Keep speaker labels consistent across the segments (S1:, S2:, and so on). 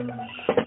S1: Amen.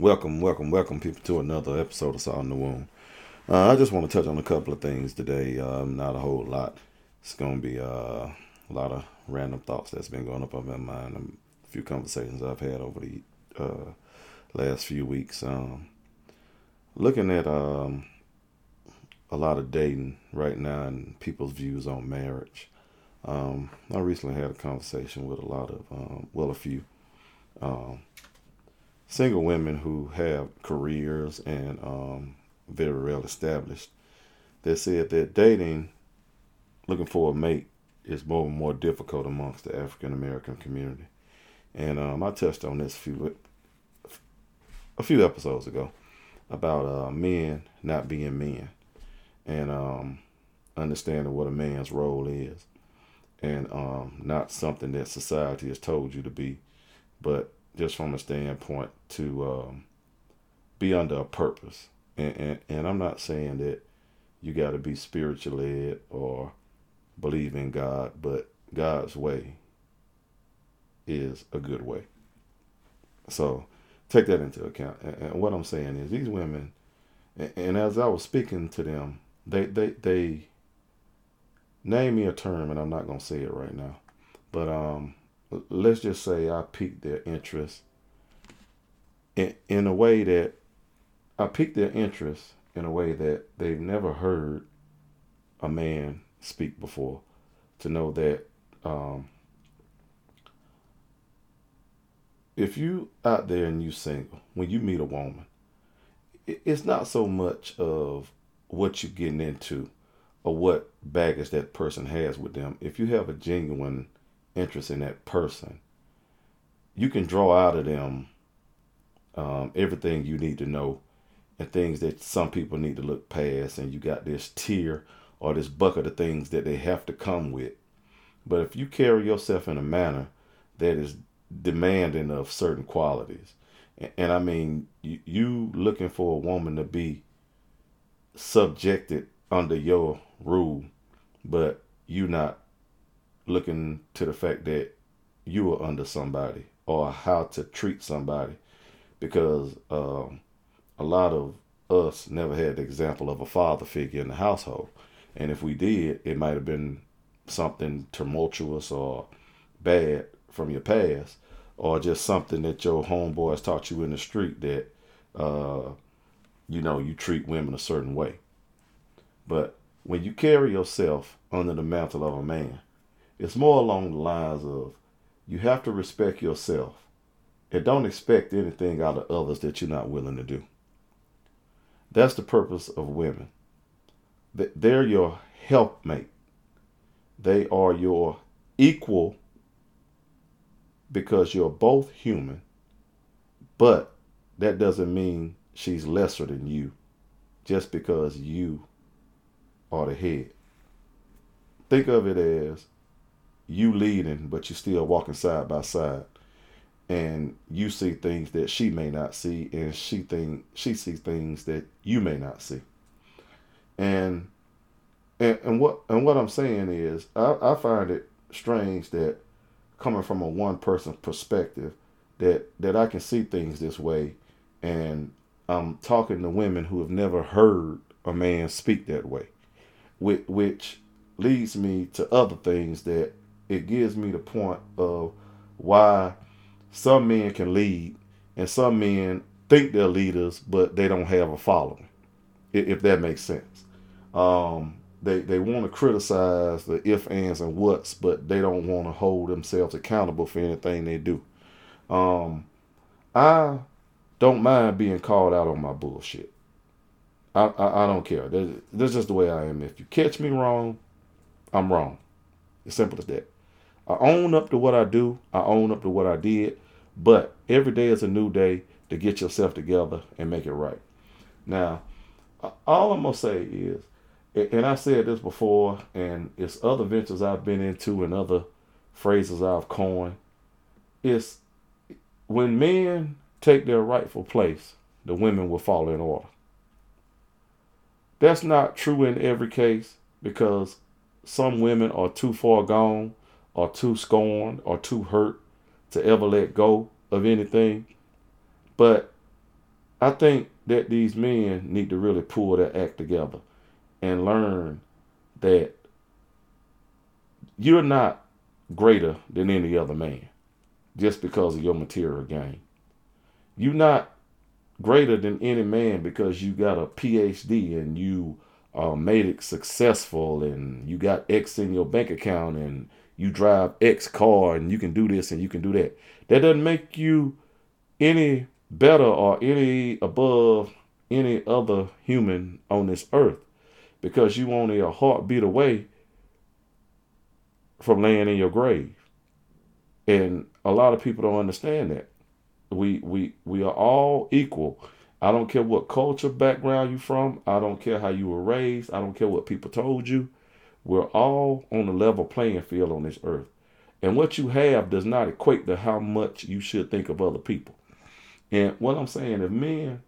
S1: Welcome, welcome, welcome, people, to another episode of Salt in the Womb. Uh, I just want to touch on a couple of things today. Um, not a whole lot. It's going to be uh, a lot of random thoughts that's been going up in my mind. A few conversations I've had over the uh, last few weeks. Um, looking at um, a lot of dating right now and people's views on marriage. Um, I recently had a conversation with a lot of, um, well, a few um, single women who have careers and um, very well established that said that dating, looking for a mate, is more and more difficult amongst the African American community. And um, I touched on this a few a few episodes ago about uh, men not being men and um, understanding what a man's role is and um, not something that society has told you to be, but just from a standpoint to um, be under a purpose. And, and, and I'm not saying that you got to be spiritual led or believe in God, but God's way is a good way. So take that into account. And, and what I'm saying is these women, and, and as I was speaking to them, they, they, they name me a term, and I'm not going to say it right now, but um, let's just say I piqued their interest in, in a way that I piqued their interest in a way that they've never heard a man speak before. To know that um, if you out there and you single, when you meet a woman, it's not so much of what you're getting into or what baggage that person has with them. If you have a genuine interest in that person, you can draw out of them um, everything you need to know and things that some people need to look past. And you got this tier or this bucket of things that they have to come with. But if you carry yourself in a manner that is demanding of certain qualities, and, and I mean, you, you looking for a woman to be subjected under your rule, but you not looking to the fact that you are under somebody or how to treat somebody because um, a lot of us never had the example of a father figure in the household. And if we did, it might have been something tumultuous or bad from your past, or just something that your homeboys taught you in the street that, uh, you know, you treat women a certain way. But when you carry yourself under the mantle of a man, it's more along the lines of you have to respect yourself and don't expect anything out of others that you're not willing to do. That's the purpose of women. They're your helpmate. They are your equal because you're both human, but that doesn't mean she's lesser than you just because you are the head. Think of it as you leading, but you're still walking side by side. And you see things that she may not see, and she think she sees things that you may not see. And and, and what and what I'm saying is I, I find it strange that coming from a one person perspective that that I can see things this way and I'm talking to women who have never heard a man speak that way which, which leads me to other things that it gives me the point of why some men can lead and some men think they're leaders, but they don't have a following, if that makes sense. Um, they they want to criticize the if, ands, and whats, but they don't want to hold themselves accountable for anything they do. Um, I don't mind being called out on my bullshit. I, I, I don't care. That's, just the way I am. If you catch me wrong, I'm wrong. As simple as that. I own up to what I do. I own up to what I did. But every day is a new day to get yourself together and make it right. Now, all I'm gonna say is, and I said this before, and it's other ventures I've been into and other phrases I've coined. It's when men take their rightful place, the women will fall in order. That's not true in every case because some women are too far gone, or too scorned, or too hurt to ever let go of anything. But I think that these men need to really pull their act together and learn that you're not greater than any other man just because of your material gain. You're not greater than any man because you got a PhD and you uh, made it successful and you got X in your bank account and you drive X car and you can do this and you can do that. That doesn't make you any better or any above any other human on this earth because you only a heartbeat away from laying in your grave. And a lot of people don't understand that. We we we are all equal. I don't care what culture background you're from. I don't care how you were raised. I don't care what people told you. We're all on a level playing field on this earth. And what you have does not equate to how much you should think of other people. And what I'm saying, if men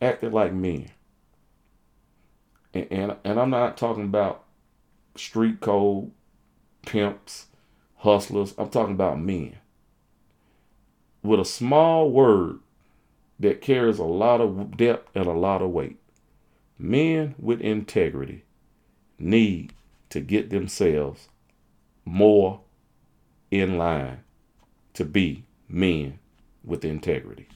S1: acted like men, and, and, and I'm not talking about street code, pimps, hustlers, I'm talking about men. With a small word that carries a lot of depth and a lot of weight. Men with integrity need to get themselves more in line to be men with integrity.